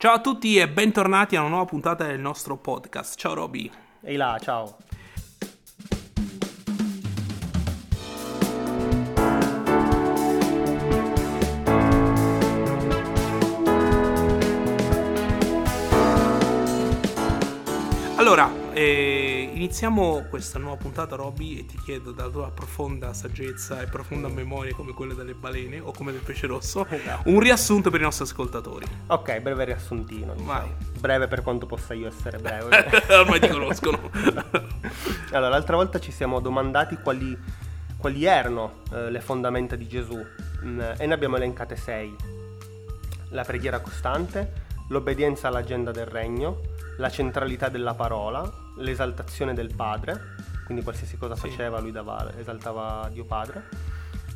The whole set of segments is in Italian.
Ciao a tutti e bentornati a una nuova puntata del nostro podcast. Ciao Roby. Ehi là, ciao. Allora, eh, iniziamo questa nuova puntata, Roby, e ti chiedo dalla tua profonda saggezza e profonda memoria come quella delle balene o come del pesce rosso, Esatto. un riassunto per i nostri ascoltatori. Ok, breve riassuntino. diciamo. Vai. Breve per quanto possa io essere breve. Ormai ti conoscono. allora, l'altra volta ci siamo domandati quali, quali erano eh, le fondamenta di Gesù mm, e ne abbiamo elencate sei. La preghiera costante, l'obbedienza all'agenda del regno, la centralità della parola, l'esaltazione del Padre, quindi qualsiasi cosa Sì. faceva lui dava, esaltava Dio Padre,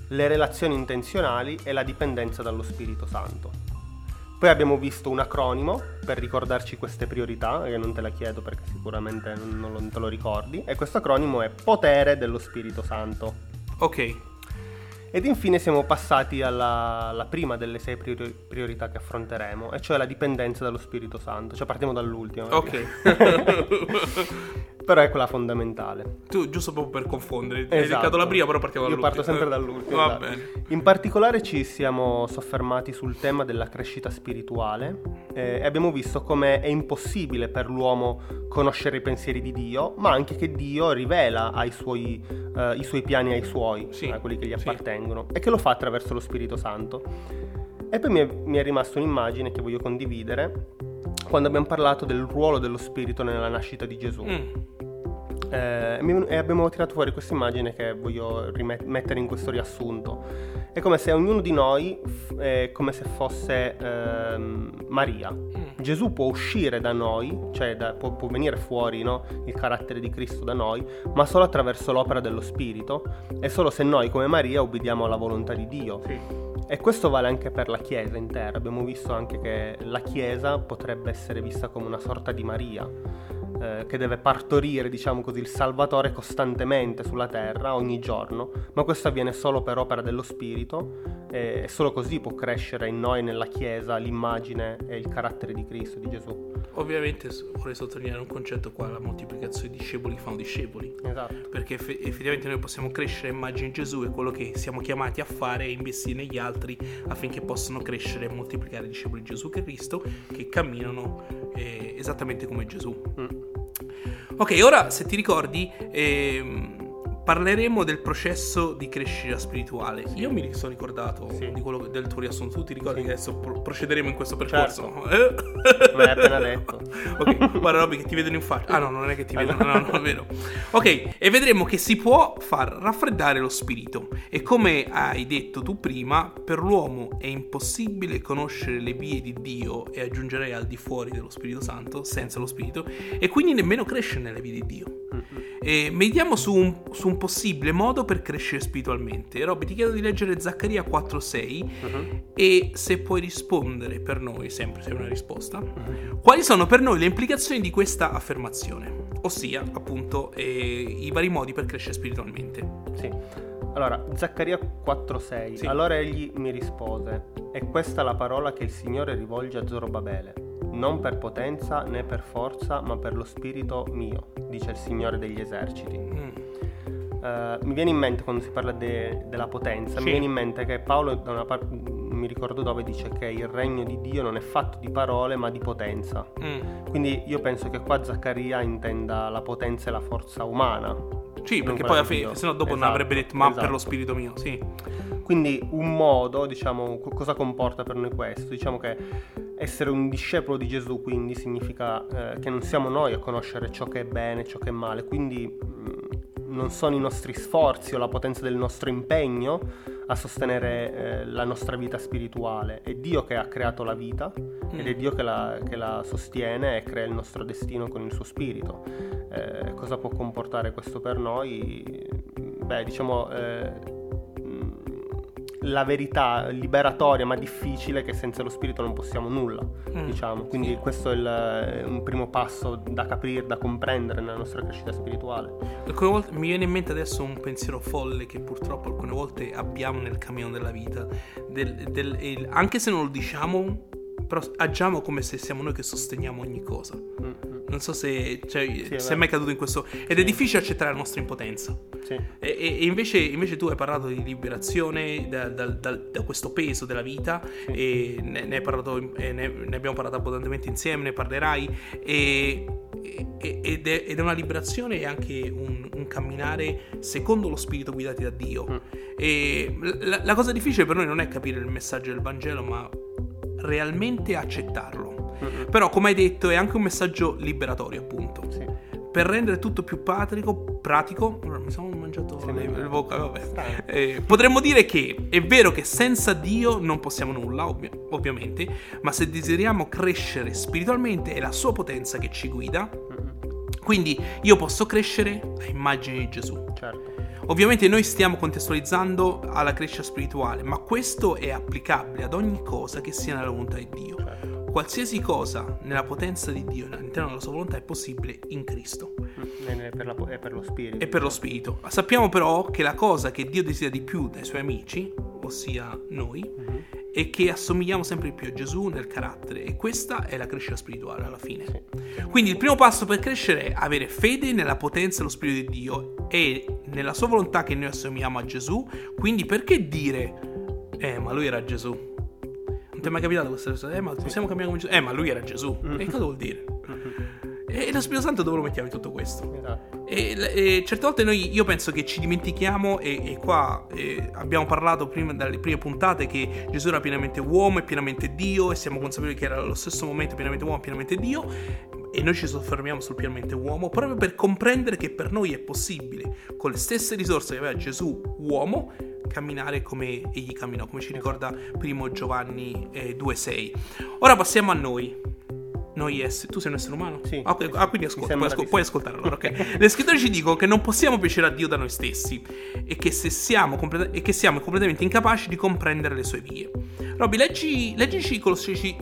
le relazioni intenzionali e la dipendenza dallo Spirito Santo. Poi abbiamo visto un acronimo per ricordarci queste priorità, che non te la chiedo perché sicuramente non, non te lo ricordi, e questo acronimo è potere dello Spirito Santo. ok, Ed infine siamo passati alla, alla prima delle sei priori- priorità che affronteremo, e cioè la dipendenza dallo Spirito Santo. Cioè partiamo dall'ultima. ok. Però è quella fondamentale. tu, giusto proprio per confondere, hai Esatto. dedicato la prima, però partiamo Io dall'ultima. parto sempre dall'ultimo. Va esatto. bene. In particolare ci siamo soffermati sul tema della crescita spirituale eh, e abbiamo visto come è impossibile per l'uomo conoscere i pensieri di Dio, ma anche che Dio rivela ai suoi, eh, i suoi piani ai suoi, Sì, a quelli che gli sì. appartengono, e che lo fa attraverso lo Spirito Santo. E poi mi è, mi è rimasta un'immagine che voglio condividere quando abbiamo parlato del ruolo dello Spirito nella nascita di Gesù. Mm, Eh, e abbiamo tirato fuori questa immagine che voglio mettere in questo riassunto. È come se ognuno di noi f- è come se fosse ehm, Maria. mm. Gesù può uscire da noi, cioè da- può, può venire fuori no, il carattere di Cristo da noi, ma solo attraverso l'opera dello Spirito e solo se noi come Maria ubbidiamo alla volontà di Dio. Sì. E questo vale anche per la Chiesa intera. Abbiamo visto anche che la Chiesa potrebbe essere vista come una sorta di Maria, eh, che deve partorire, diciamo così, il Salvatore costantemente sulla terra, ogni giorno, ma questo avviene solo per opera dello Spirito e e solo così può crescere in noi, nella Chiesa, l'immagine e il carattere di Cristo, di Gesù. Ovviamente vorrei sottolineare un concetto qua, la moltiplicazione di discepoli fanno discepoli. Esatto. Perché eff- effettivamente noi possiamo crescere a immagine di Gesù e quello che siamo chiamati a fare è investire negli altri affinché possano crescere e moltiplicare i discepoli di Gesù Cristo che camminano eh, esattamente come Gesù. Mm. Ok, ora se ti ricordi ehm, parleremo del processo di crescita spirituale. Io mi sono ricordato Sì. di quello, del tuo riassunto, tu ti ricordi Sì. che adesso pro- procederemo in questo percorso? Eh? Me l'hai appena detto. ok, guarda Robby che ti vedono in faccia. Ah no, non è che ti vedono, no. no, è vero. Ok, e vedremo che si può far raffreddare lo spirito. E come hai detto tu prima, per l'uomo è impossibile conoscere le vie di Dio e aggiungerei al di fuori dello Spirito Santo, senza lo Spirito, e quindi nemmeno crescere nelle vie di Dio. E mediamo su un, su un possibile modo per crescere spiritualmente. Robby, ti chiedo di leggere Zaccaria 4:6 Mhm. e se puoi rispondere per noi, sempre se è una risposta, quali sono per noi le implicazioni di questa affermazione? Ossia, appunto, eh, i vari modi per crescere spiritualmente. Sì. Allora, Zaccaria 4:6. Sì. Allora egli mi rispose: È questa la parola che il Signore rivolge a Zorobabele. Non per potenza né per forza, ma per lo spirito mio, dice il Signore degli eserciti. Mm. Eh, mi viene in mente quando si parla de- della potenza, Sì. mi viene in mente che Paolo da una parte non mi ricordo dove dice che il regno di Dio non è fatto di parole ma di potenza. Mm. Quindi io penso che qua Zaccaria intenda la potenza e la forza umana. Sì, Non perché poi alla fine, se no dopo non Esatto, avrebbe detto ma per esatto. lo spirito mio, sì. Quindi un modo, diciamo, co- cosa comporta per noi questo? Diciamo che essere un discepolo di Gesù quindi significa eh, che non siamo noi a conoscere ciò che è bene, ciò che è male, quindi mh, non sono i nostri sforzi o la potenza del nostro impegno a sostenere eh, la nostra vita spirituale, è Dio che ha creato la vita ed è Mm. Dio che la, che la sostiene e crea il nostro destino con il suo spirito. Eh, cosa può comportare questo per noi? Beh, diciamo, eh, la verità liberatoria ma difficile che senza lo spirito non possiamo nulla, Mm, diciamo. Quindi sì. questo è il- è un primo passo da capire, da comprendere nella nostra crescita spirituale. Alcune volte mi viene in mente adesso un pensiero folle che purtroppo alcune volte abbiamo nel cammino della vita. Del- del- il- anche se non lo diciamo, però agiamo come se siamo noi che sosteniamo ogni cosa. Mm-hmm. Non so se cioè, Sì, è sei vero. mai caduto in questo. Ed è difficile accettare la nostra impotenza. Sì. E, e- invece, invece tu hai parlato di liberazione da, da- da- da questo peso della vita e ne, ne hai parlato, ne, ne abbiamo parlato abbondantemente insieme, ne parlerai e- ed, è, ed è una liberazione e anche un, un camminare secondo lo spirito guidati da Dio. Mm. E la, la cosa difficile per noi non è capire il messaggio del Vangelo, ma realmente accettarlo. Però, come hai detto, è anche un messaggio liberatorio, appunto Sì. per rendere tutto più patrico, pratico, mi sono mangiato Sì, le- il bocca, vabbè. Eh, potremmo dire che è vero che senza Dio non possiamo nulla, ovvi- ovviamente, ma se desideriamo crescere spiritualmente è la sua potenza che ci guida. Quindi io posso crescere a immagine di Gesù. Certo. Ovviamente noi stiamo contestualizzando alla crescita spirituale, ma questo è applicabile ad ogni cosa che sia nella volontà di Dio. certo. Qualsiasi cosa nella potenza di Dio, all'interno della sua volontà, è possibile in Cristo. Mm. E per, la- e per lo spirito. e per lo spirito. Sappiamo però che la cosa che Dio desidera di più dai suoi amici, ossia noi, Mhm. è che assomigliamo sempre di più a Gesù nel carattere e questa è la crescita spirituale alla fine. Sì. Quindi il primo passo per crescere è avere fede nella potenza dello Spirito di Dio e nella sua volontà che noi assomigliamo a Gesù. Quindi perché dire, eh ma lui era Gesù? Ti è mai capitato questa cosa? Eh ma possiamo cambiare come Gesù? Eh ma lui era Gesù. Mm. E cosa vuol dire? E lo Spirito Santo dove lo mettiamo in tutto questo? Esatto. E, e certe volte noi, io penso che ci dimentichiamo, e, e qua eh, abbiamo parlato prima dalle prime puntate che Gesù era pienamente uomo e pienamente Dio, e siamo consapevoli che era allo stesso momento pienamente uomo e pienamente Dio, e noi ci soffermiamo sul pienamente uomo proprio per comprendere che per noi è possibile, con le stesse risorse che aveva Gesù uomo, camminare come egli camminò, come ci ricorda primo Giovanni eh, 2,6. Ora passiamo a noi. Noi esseri, tu sei un essere umano? Sì. Ah, ah, quindi ascolta, puoi, ascol- puoi ascoltare allora, ok? Le scritture ci dicono che non possiamo piacere a Dio da noi stessi e che, siamo, completa- e che siamo completamente incapaci di comprendere le sue vie. Robby, leggi, leggici Colossesi.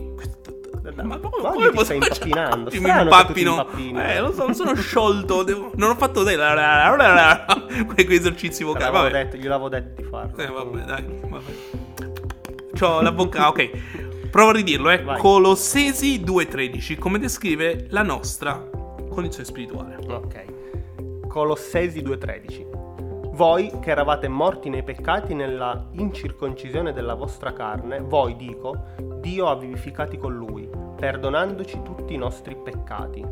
Ma come, Ma come oggi ti stai impappinando. Oggi mi impappino. Eh, lo so, non sono sciolto. devo- Non ho fatto te. Quei esercizi vocali. Vabbè. detto, gliel'avevo detto di farlo. Eh, vabbè, dai. Vabbè. C'ho la bocca. Ok. Provo a ridirlo, eh. Vai. Colossesi 2.13. Come descrive la nostra condizione spirituale. Ok. Colossesi 2:13. Voi che eravate morti nei peccati nella incirconcisione della vostra carne, voi dico, Dio ha vivificati con lui, perdonandoci tutti i nostri peccati.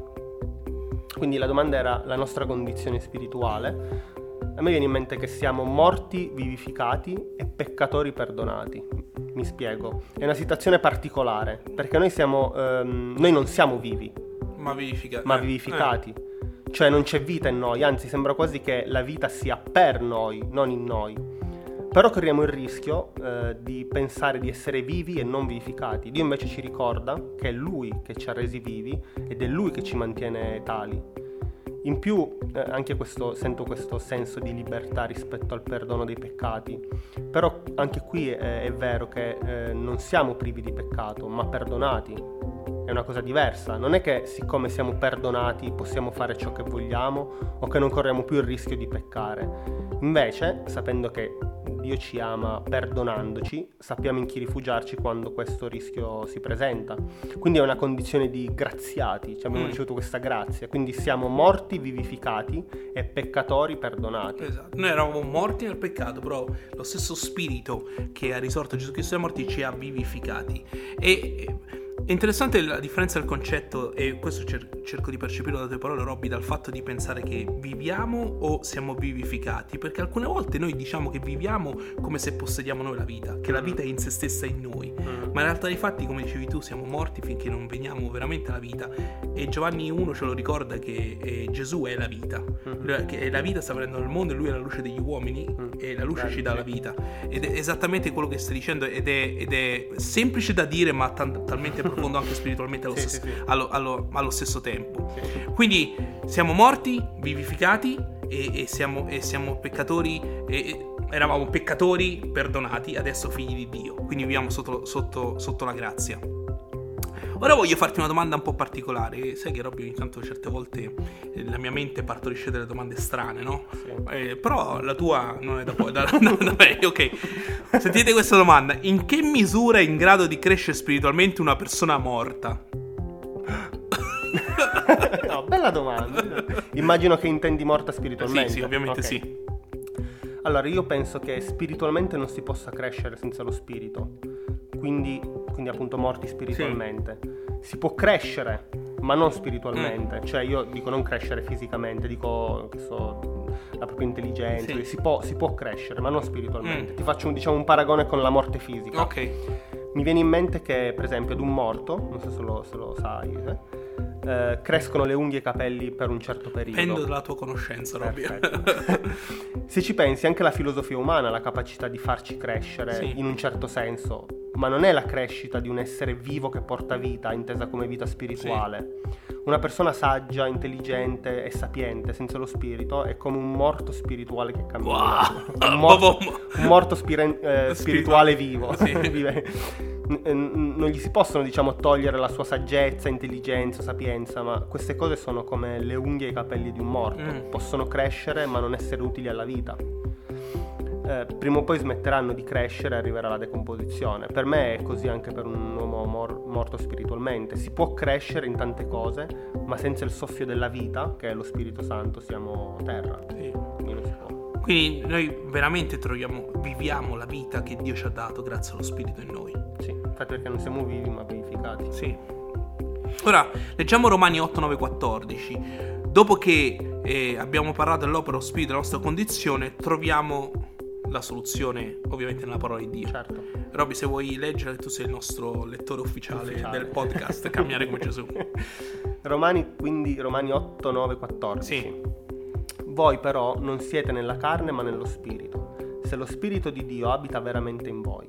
Quindi la domanda era la nostra condizione spirituale. A me viene in mente che siamo morti vivificati e peccatori perdonati. Mi spiego. È una situazione particolare, perché noi siamo ehm, noi non siamo vivi, Ma vivificati. ma vivificati. Cioè non c'è vita in noi, anzi sembra quasi che la vita sia per noi, non in noi. Però corriamo il rischio eh, di pensare di essere vivi e non vivificati. Dio invece ci ricorda che è Lui che ci ha resi vivi ed è Lui che ci mantiene tali. In più eh, anche questo, sento questo senso di libertà rispetto al perdono dei peccati. Però anche qui è, è vero che eh, non siamo privi di peccato, ma perdonati è una cosa diversa. Non è che siccome siamo perdonati possiamo fare ciò che vogliamo o che non corriamo più il rischio di peccare. Invece, sapendo che Dio ci ama perdonandoci, sappiamo in chi rifugiarci quando questo rischio si presenta. Quindi è una condizione di graziati, cioè abbiamo Mm. ricevuto questa grazia. Quindi siamo morti, vivificati e peccatori perdonati. Esatto. Noi eravamo morti nel peccato, però lo stesso spirito che ha risorto Gesù Cristo dai morti ci ha vivificati. E è interessante la differenza del concetto, e questo cer- cerco di percepirlo dalle tue parole, Robby, dal fatto di pensare che viviamo o siamo vivificati. Perché alcune volte noi diciamo che viviamo come se possediamo noi la vita, che la vita è in se stessa in noi. Mm. Ma in realtà dei fatti, come dicevi tu, siamo morti finché non veniamo veramente alla vita. E Giovanni 1 ce lo ricorda che eh, Gesù è la vita. Mhm. Lui- Che la vita sta venendo nel mondo e lui è la luce degli uomini Mm. e la luce ci dà sì. la vita. Ed è esattamente quello che stai dicendo ed è, ed è semplice da dire ma tan- talmente profondo anche spiritualmente allo, Sì, stesso, sì, sì. allo- allo- allo stesso tempo. Quindi siamo morti, vivificati e, e siamo, e siamo peccatori, e eravamo peccatori perdonati, adesso figli di Dio. Quindi viviamo sotto, sotto- sotto la grazia. Ora voglio farti una domanda un po' particolare. Sai che Robby ogni tanto certe volte eh, la mia mente partorisce delle domande strane, no? Sì. Eh, però la tua non è da, da, da, da me, ok. Sentite questa domanda. In che misura è in grado di crescere spiritualmente una persona morta? no, bella domanda. Immagino che intendi morta spiritualmente. Sì, sì, ovviamente Ok. sì. Allora, io penso che spiritualmente non si possa crescere senza lo spirito. Quindi, quindi appunto morti spiritualmente. Si può crescere, ma non spiritualmente. Mm. Cioè, io dico non crescere fisicamente, dico che so, la propria intelligenza. Sì. Si, può, si può crescere, ma non spiritualmente. Mm. Ti faccio un, diciamo, un paragone con la morte fisica. Ok. Mi viene in mente che, per esempio, ad un morto, non so se lo, se lo sai, eh, eh, crescono le unghie e i capelli per un certo periodo. Pendo dalla tua conoscenza, Robby. Se ci pensi, anche la filosofia umana ha la capacità di farci crescere Sì. in un certo senso, ma non è la crescita di un essere vivo che porta vita, intesa come vita spirituale. Una persona saggia, intelligente e sapiente senza lo spirito è come un morto spirituale che cammina. Wow. Un morto, un morto spire- eh, spirituale vivo. Sì. Non gli si possono, diciamo, togliere la sua saggezza, intelligenza, sapienza, ma queste cose sono come le unghie e i capelli di un morto. Mm. Possono crescere ma non essere utili alla vita. Eh, prima o poi smetteranno di crescere e arriverà la decomposizione. Per me è così anche per un uomo mor- morto spiritualmente. Si può crescere in tante cose, ma senza il soffio della vita, che è lo Spirito Santo, siamo terra. Sì. Quindi non si può. Quindi noi veramente troviamo, viviamo la vita che Dio ci ha dato grazie allo Spirito in noi. Sì, infatti perché non siamo vivi ma vivificati. Sì. Ora, leggiamo Romani 8, 9, 14. Dopo che eh, abbiamo parlato dell'opera dello Spirito della nostra condizione, troviamo la soluzione ovviamente nella parola di Dio. Certo. Robby, se vuoi leggere, tu sei il nostro lettore ufficiale, Ufficiale. del podcast Camminare come Gesù. Romani, quindi Romani 8, 9, 14. Sì. Voi però non siete nella carne ma nello spirito, se lo spirito di Dio abita veramente in voi.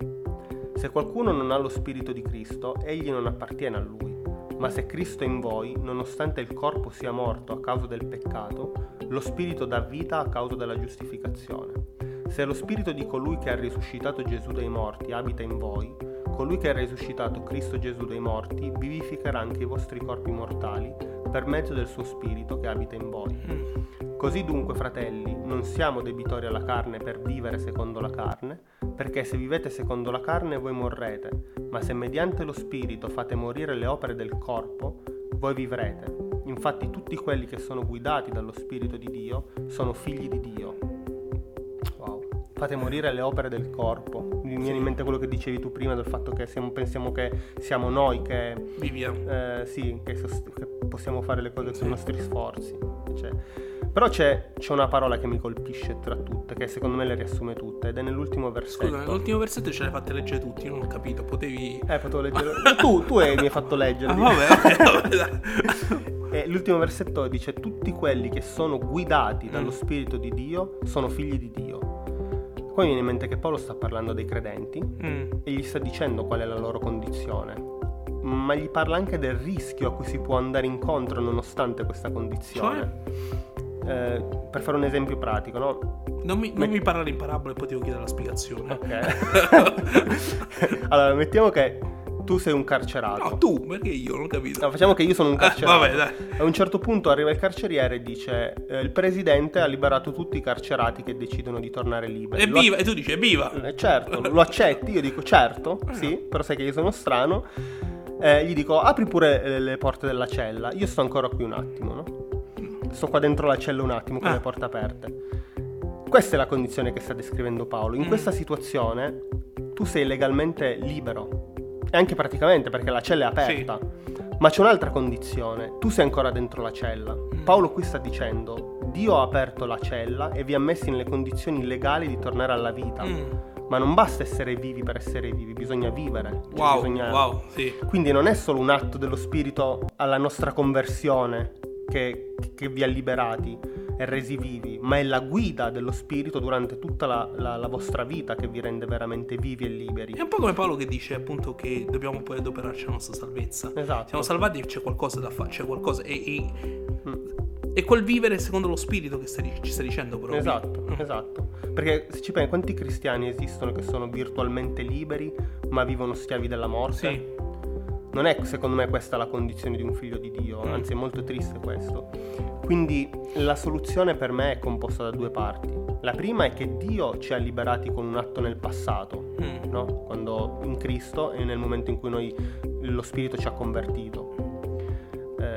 Se qualcuno non ha lo spirito di Cristo, egli non appartiene a lui. Ma se Cristo è in voi, nonostante il corpo sia morto a causa del peccato, lo spirito dà vita a causa della giustificazione. Se lo spirito di colui che ha risuscitato Gesù dai morti abita in voi, colui che ha risuscitato Cristo Gesù dai morti vivificherà anche i vostri corpi mortali per mezzo del suo spirito che abita in voi. Mm. Così dunque, fratelli, non siamo debitori alla carne per vivere secondo la carne, perché se vivete secondo la carne voi morrete, ma se mediante lo Spirito fate morire le opere del corpo, voi vivrete. Infatti tutti quelli che sono guidati dallo Spirito di Dio sono figli di Dio. Fate morire le opere del corpo. Mi viene in mente quello che dicevi tu prima del fatto che siamo- pensiamo che siamo noi che Viviamo. eh, sì, che, sost- che possiamo fare le cose Sì. con i nostri sforzi. Cioè, però c'è, c'è una parola che mi colpisce tra tutte, che secondo me le riassume tutte, ed è nell'ultimo versetto. Scusa, l'ultimo versetto ce l'hai fatte leggere tutti, io non ho capito, potevi... Eh, potevo leggere. tu, tu hai- mi hai fatto leggere. Ah, vabbè, vabbè, dai. E l'ultimo versetto dice: Tutti quelli che sono guidati dallo Mm. Spirito di Dio sono figli di Dio. Poi mi viene in mente che Paolo sta parlando dei credenti Mm. e gli sta dicendo qual è la loro condizione, ma gli parla anche del rischio a cui si può andare incontro nonostante questa condizione. Eh, per fare un esempio pratico, no? Non mi, non mi parlare in parabole, poi ti devo chiedere la spiegazione. Ok. allora, mettiamo che tu sei un carcerato. No, tu, perché io non ho capito. No, facciamo che io sono un Eh, carcerato. vabbè, dai. A un certo punto arriva il carceriere e dice: eh, Il presidente ha liberato tutti i carcerati che decidono di tornare liberi. Lo Evviva! E tu dici evviva! Eh, certo, lo accetti? Io dico certo, Eh. sì, però sai che io sono strano. Eh, gli dico apri pure eh, le porte della cella, io sto ancora qui un attimo, no? Sto qua dentro la cella un attimo con Ah. le porte aperte. Questa è la condizione che sta descrivendo Paolo. In Mm. questa situazione tu sei legalmente libero, anche praticamente perché la cella è aperta. Ma c'è un'altra condizione, tu sei ancora dentro la cella. Mm. Paolo qui sta dicendo, Dio ha aperto la cella e vi ha messi nelle condizioni legali di tornare alla vita. Mm. Ma non basta essere vivi per essere vivi, bisogna vivere. Cioè, Wow, bisogna- wow, sì. Quindi non è solo un atto dello spirito alla nostra conversione che, che vi ha liberati e resi vivi, ma è la guida dello spirito durante tutta la, la- la vostra vita che vi rende veramente vivi e liberi. È un po' come Paolo che dice appunto che dobbiamo poi adoperarci alla nostra salvezza. Esatto. Siamo salvati e c'è qualcosa da fare, c'è qualcosa. E, e, Mm. e quel vivere secondo lo spirito che stai- ci stai dicendo proprio. Esatto, Mm. esatto. Perché se ci pensi, quanti cristiani esistono che sono virtualmente liberi, ma vivono schiavi della morte? Sì. Non è secondo me questa la condizione di un figlio di Dio, Mm. anzi è molto triste questo. Quindi la soluzione per me è composta da due parti. La prima è che Dio ci ha liberati con un atto nel passato, Mm. no? quando in Cristo e nel momento in cui noi, lo Spirito ci ha convertito.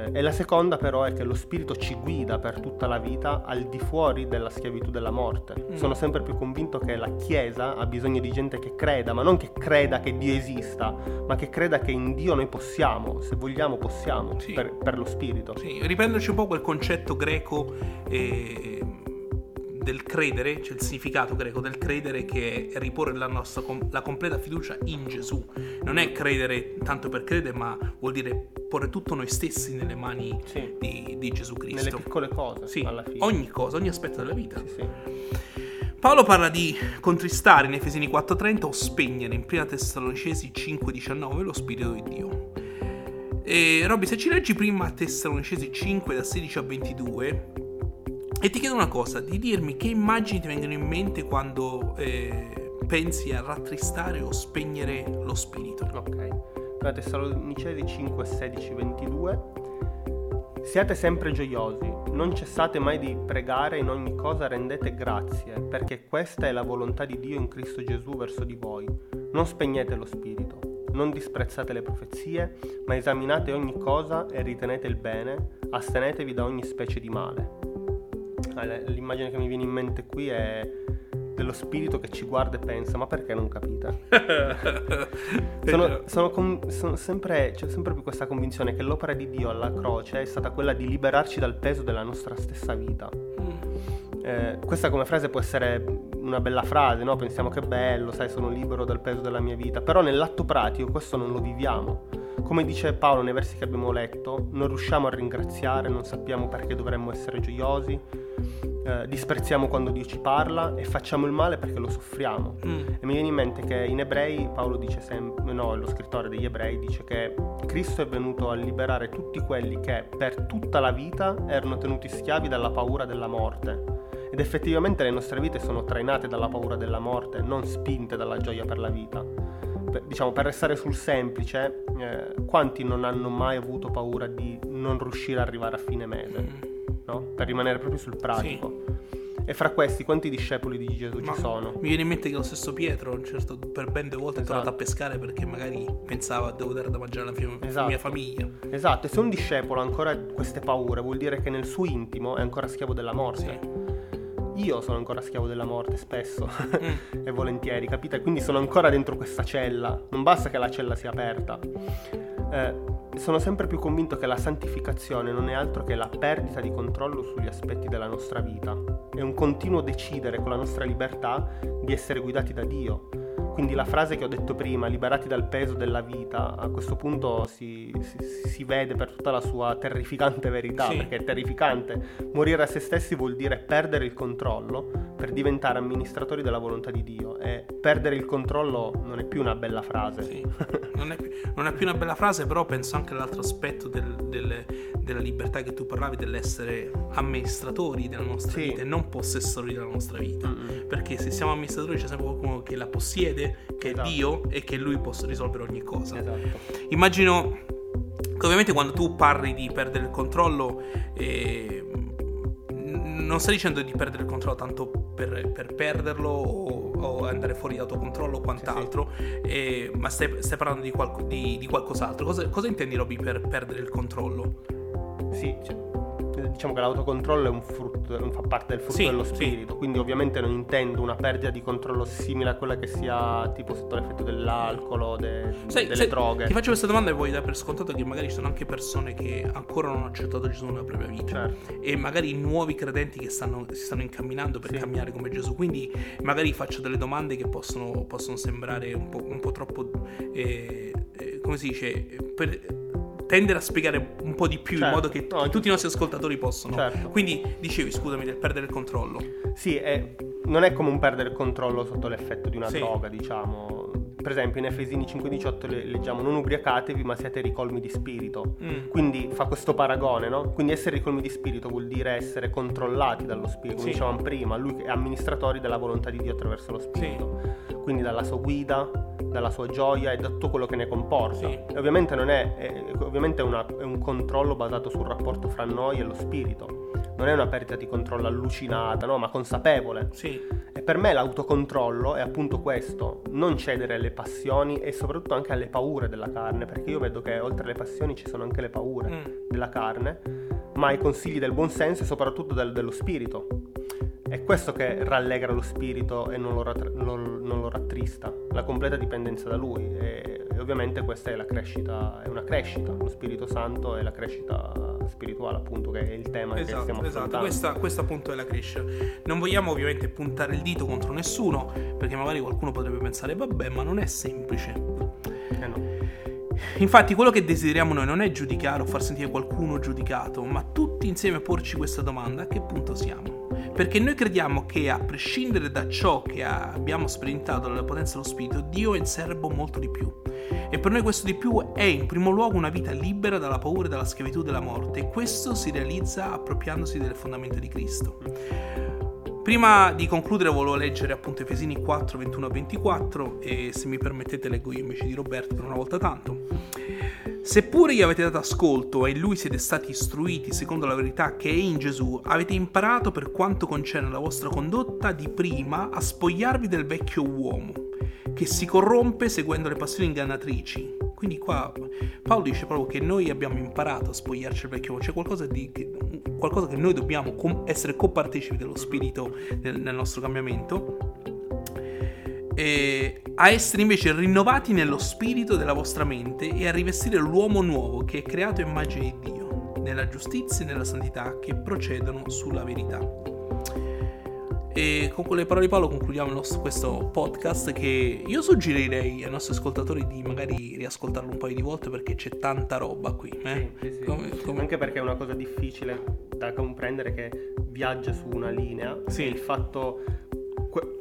Eh, e la seconda però è che lo Spirito ci guida per tutta la vita al di fuori della schiavitù della morte. Mm. Sono sempre più convinto che la Chiesa ha bisogno di gente che creda, ma non che creda che Dio esista, ma che creda che in Dio noi possiamo, se vogliamo possiamo, Sì. per, per lo Spirito. Sì, riprenderci un po' quel concetto greco eh, del credere, cioè il significato greco del credere che è riporre la nostra la completa fiducia in Gesù. Non è credere tanto per credere, ma vuol dire porre tutto noi stessi nelle mani Sì. di, di Gesù Nelle Cristo. piccole cose, Sì, ogni cosa, ogni aspetto della vita. Sì, sì. Paolo parla di contristare in Efesini 4.30 o spegnere in 1 Tessalonicesi 5.19 lo Spirito di Dio. E Robby, se ci leggi prima Tessalonicesi 5 da 16 a 22 e ti chiedo una cosa, di dirmi che immagini ti vengono in mente quando eh, pensi a rattristare o spegnere lo spirito. Ok. Da Tessalonicesi 5, 16, 22. Siate sempre gioiosi, non cessate mai di pregare, in ogni cosa rendete grazie, perché questa è la volontà di Dio in Cristo Gesù verso di voi. Non spegnete lo spirito, non disprezzate le profezie, ma esaminate ogni cosa e ritenete il bene, astenetevi da ogni specie di male. Allora, L'immagine che mi viene in mente qui è dello spirito che ci guarda e pensa, ma perché non capite? Sono, sono con- sono sempre, c'è sempre più questa convinzione che l'opera di Dio alla croce è stata quella di liberarci dal peso della nostra stessa vita. Mm, Eh, questa come frase può essere una bella frase, no? Pensiamo che bello, sai, sono libero dal peso della mia vita, però nell'atto pratico questo non lo viviamo. Come dice Paolo nei versi che abbiamo letto, non riusciamo a ringraziare, non sappiamo perché dovremmo essere gioiosi, eh, disprezziamo quando Dio ci parla e facciamo il male perché lo soffriamo. mm, E mi viene in mente che in ebrei Paolo dice sempre, no, lo scrittore degli ebrei dice che Cristo è venuto a liberare tutti quelli che per tutta la vita erano tenuti schiavi dalla paura della morte. Ed effettivamente le nostre vite sono trainate dalla paura della morte, non spinte dalla gioia per la vita. Per- diciamo, per restare sul semplice, eh, quanti non hanno mai avuto paura di non riuscire ad arrivare a fine mese? mm. No? Per rimanere proprio sul pratico. E fra questi, quanti discepoli di Gesù Ma ci sono? Mi viene in mente che lo stesso Pietro, certo, per ben due volte è tornato a Esatto. pescare perché magari pensava devo dare da mangiare alla fia- Esatto. mia famiglia. Esatto, e se un discepolo ha ancora queste paure, vuol dire che nel suo intimo è ancora schiavo della morte. Sì. Io sono ancora schiavo della morte spesso Mm. e volentieri, capite? Quindi sono ancora dentro questa cella. Non basta che la cella sia aperta. Eh, sono sempre più convinto che la santificazione non è altro che la perdita di controllo sugli aspetti della nostra vita. È un continuo decidere con la nostra libertà di essere guidati da Dio. Quindi la frase che ho detto prima, liberati dal peso della vita, a questo punto si, si- si vede per tutta la sua terrificante verità, Sì. perché è terrificante. Morire a se stessi vuol dire perdere il controllo per diventare amministratori della volontà di Dio e perdere il controllo non è più una bella frase. Sì. Non, è, più- non è più una bella frase, però penso anche all'altro aspetto del- del- della libertà che tu parlavi, dell'essere amministratori della nostra Sì. vita e non possessori della nostra vita. Mm-mm. Perché se siamo amministratori c'è sempre qualcuno che la possiede, che Esatto. è Dio e che lui possa risolvere ogni cosa. Esatto. Immagino che ovviamente quando tu parli di perdere il controllo, eh, non stai dicendo di perdere il controllo tanto per, per perderlo o, o andare fuori d'autocontrollo o quant'altro, eh, ma stai, stai parlando di, qualco- di- di qualcos'altro. Cosa, cosa intendi, Roby, per perdere il controllo? Sì, cioè, diciamo che l'autocontrollo è un frutto, fa parte del frutto Sì, dello sì. spirito, quindi ovviamente non intendo una perdita di controllo simile a quella che sia tipo sotto l'effetto dell'alcol o de- Sai- delle sai, droghe. Ti faccio questa domanda e voglio dare per scontato che magari ci sono anche persone che ancora non hanno accettato Gesù nella propria vita. Certo. e magari nuovi credenti che stanno, si stanno incamminando per Sì. camminare come Gesù. Quindi magari faccio delle domande che possono, possono sembrare un po', un po' troppo, eh, eh, come si dice, per tendere a spiegare un po' di più in Certo. modo che No, tutti i nostri ascoltatori possano. Certo. Quindi dicevi, scusami, del perdere il controllo. Sì, è- non è come un perdere il controllo sotto l'effetto di una Sì. droga, diciamo. Per esempio in Efesini 5:18 le- leggiamo non ubriacatevi ma siate ricolmi di spirito. Mm. Quindi fa questo paragone, no? Quindi essere ricolmi di spirito vuol dire essere controllati dallo spirito, come Sì. dicevamo prima, lui è amministratori della volontà di Dio attraverso lo spirito. quindi dalla sua guida, dalla sua gioia e da tutto quello che ne comporta. Sì. E ovviamente non è, è- ovviamente è, una- è un controllo basato sul rapporto fra noi e lo spirito. Non è una perdita di controllo allucinata, no, ma consapevole. Sì, E per me l'autocontrollo è appunto questo, non cedere alle passioni e soprattutto anche alle paure della carne, perché io vedo che oltre alle passioni ci sono anche le paure Mm. della carne, ma i consigli del buon senso e soprattutto del- dello spirito. È questo che rallegra lo spirito e non lo, rattra- non- non lo rattrista, la completa dipendenza da lui. E, e ovviamente questa è la crescita, è una crescita, lo Spirito Santo è la crescita spirituale, appunto, che è il tema che stiamo esatto, esatto. affrontando. Questa, questa appunto è la crescita. Non vogliamo ovviamente puntare il dito contro nessuno, perché magari qualcuno potrebbe pensare, vabbè, ma non è semplice. Eh no. Infatti, quello che desideriamo noi non è giudicare o far sentire qualcuno giudicato, ma tutti insieme porci questa domanda: a che punto siamo? Perché noi crediamo che, a prescindere da ciò che abbiamo sperimentato dalla potenza dello Spirito, Dio è in serbo molto di più. E per noi questo di più è in primo luogo una vita libera dalla paura dalla schiavitù della morte, e questo si realizza appropriandosi delle fondamenta di Cristo. Prima di concludere volevo leggere appunto Efesini 4, 21 a 24 e se mi permettete leggo io invece di Roberto per una volta tanto. Seppure gli avete dato ascolto e in lui siete stati istruiti secondo la verità che è in Gesù, avete imparato per quanto concerne la vostra condotta di prima a spogliarvi del vecchio uomo, che si corrompe seguendo le passioni ingannatrici. Quindi qua Paolo dice proprio che noi abbiamo imparato a spogliarci del vecchio uomo, c'è qualcosa, di, qualcosa che noi dobbiamo essere copartecipi dello spirito nel nostro cambiamento e a essere invece rinnovati nello spirito della vostra mente e a rivestire l'uomo nuovo che è creato a immagine di Dio, nella giustizia e nella santità che procedono sulla verità. E con quelle parole di Paolo concludiamo nostro, questo podcast che io suggerirei ai nostri ascoltatori di magari riascoltarlo un paio di volte perché c'è tanta roba qui. eh. Sì, sì, sì. Come- come- Anche perché è una cosa difficile da comprendere che viaggia su una linea. Sì. Il fatto.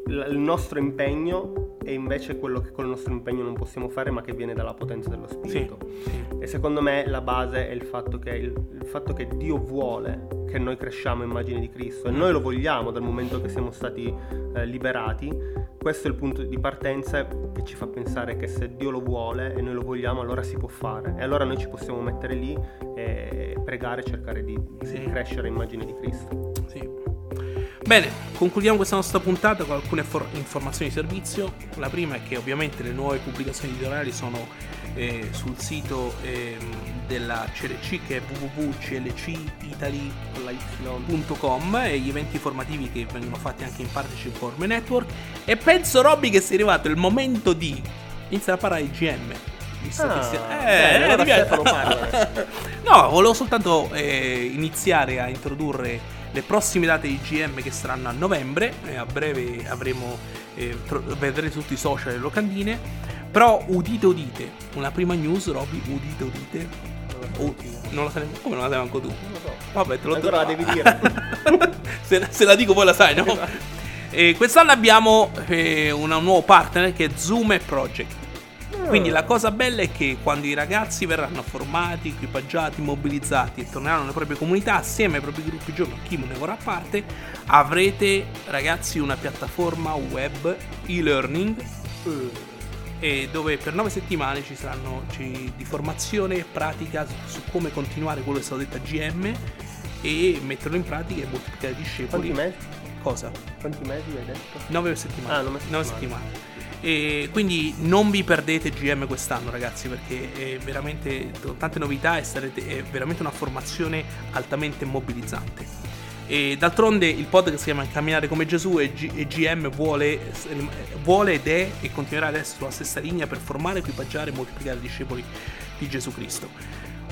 Il nostro impegno è invece quello che con il nostro impegno non possiamo fare, ma che viene dalla potenza dello spirito. sì. E secondo me la base è il fatto che, il, il fatto che Dio vuole che noi cresciamo a immagine di Cristo e noi lo vogliamo dal momento che siamo stati eh, liberati. Questo è il punto di partenza che ci fa pensare che se Dio lo vuole e noi lo vogliamo, allora si può fare. E allora noi ci possiamo mettere lì e pregare e cercare di, di Sì. crescere a immagine di Cristo. Sì. Bene, concludiamo questa nostra puntata con alcune for- informazioni di servizio. La prima è che ovviamente le nuove pubblicazioni editoriali sono eh, sul sito ehm, della CLC che è www.clcitaly.com e gli eventi formativi che vengono fatti anche in partnership con Orme Network. E penso, Robby, che sia arrivato il momento di iniziare a parlare di GM. Visto Ah, che sia- bene, allora? Stefano parla. no, volevo soltanto eh, iniziare a introdurre le prossime date di GM che saranno a novembre. e a breve avremo, eh, tro- vedrete tutti i social le locandine. Però udite, udite, una prima news, Robby, udite, udite. Oh, non la sai neanche- come non la sai manco tu? Non lo so. Vabbè, te l'ho Ancora la devi dire. se, se la dico poi la sai, no? Esatto. E quest'anno abbiamo eh, un nuovo partner che è Zoom e Project. Quindi la cosa bella è che quando i ragazzi verranno formati, equipaggiati, mobilizzati e torneranno nelle proprie comunità assieme ai propri gruppi giovani, chi ne vorrà parte, avrete ragazzi una piattaforma web e-learning e dove per nove settimane ci saranno ci- di formazione e pratica su, su come continuare quello che è stato detto a GM e metterlo in pratica e moltiplicare i discepoli. Quanti mesi? Cosa? Quanti mesi hai detto? 9 settimane. Ah, nove Nove settimane. settimane. E quindi non vi perdete GM quest'anno, ragazzi, perché è veramente tante novità e sarete, è veramente una formazione altamente mobilizzante. E d'altronde il podcast si chiama Camminare come Gesù e, G- e GM vuole, vuole ed è e continuerà ad essere sulla stessa linea per formare, equipaggiare e moltiplicare i discepoli di Gesù Cristo.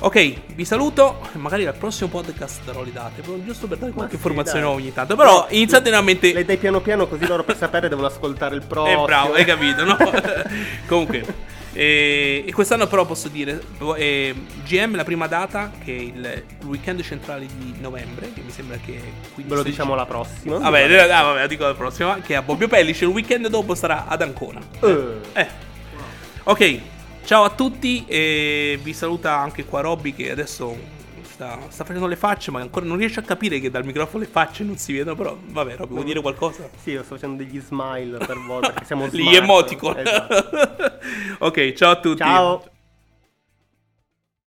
Ok, vi saluto. Magari al prossimo podcast darò le date, giusto per dare qualche sì, informazione dai. ogni tanto. Però iniziate veramente. Le dai piano piano così loro per sapere devono ascoltare il Eh, prossimo. bravo, hai capito, no? Comunque, eh, e quest'anno però posso dire, eh, GM la prima data, che è il weekend centrale di novembre, che mi sembra che... è 15, Ve lo diciamo la prossima. Vabbè, eh, ah, vabbè, dico la prossima, che è a Bobbio Pellice, il weekend dopo sarà ad Ancona. Eh. Eh. Ok, ciao a tutti e vi saluta anche qua Robby che adesso sta, sta facendo le facce, ma ancora non riesce a capire che dal microfono le facce non si vedono. Però, vabbè, Robby, vuoi dire qualcosa? Sì, io sto facendo degli smile per voi perché siamo Gli smart. emoticon. Esatto. ok, ciao a tutti. Ciao.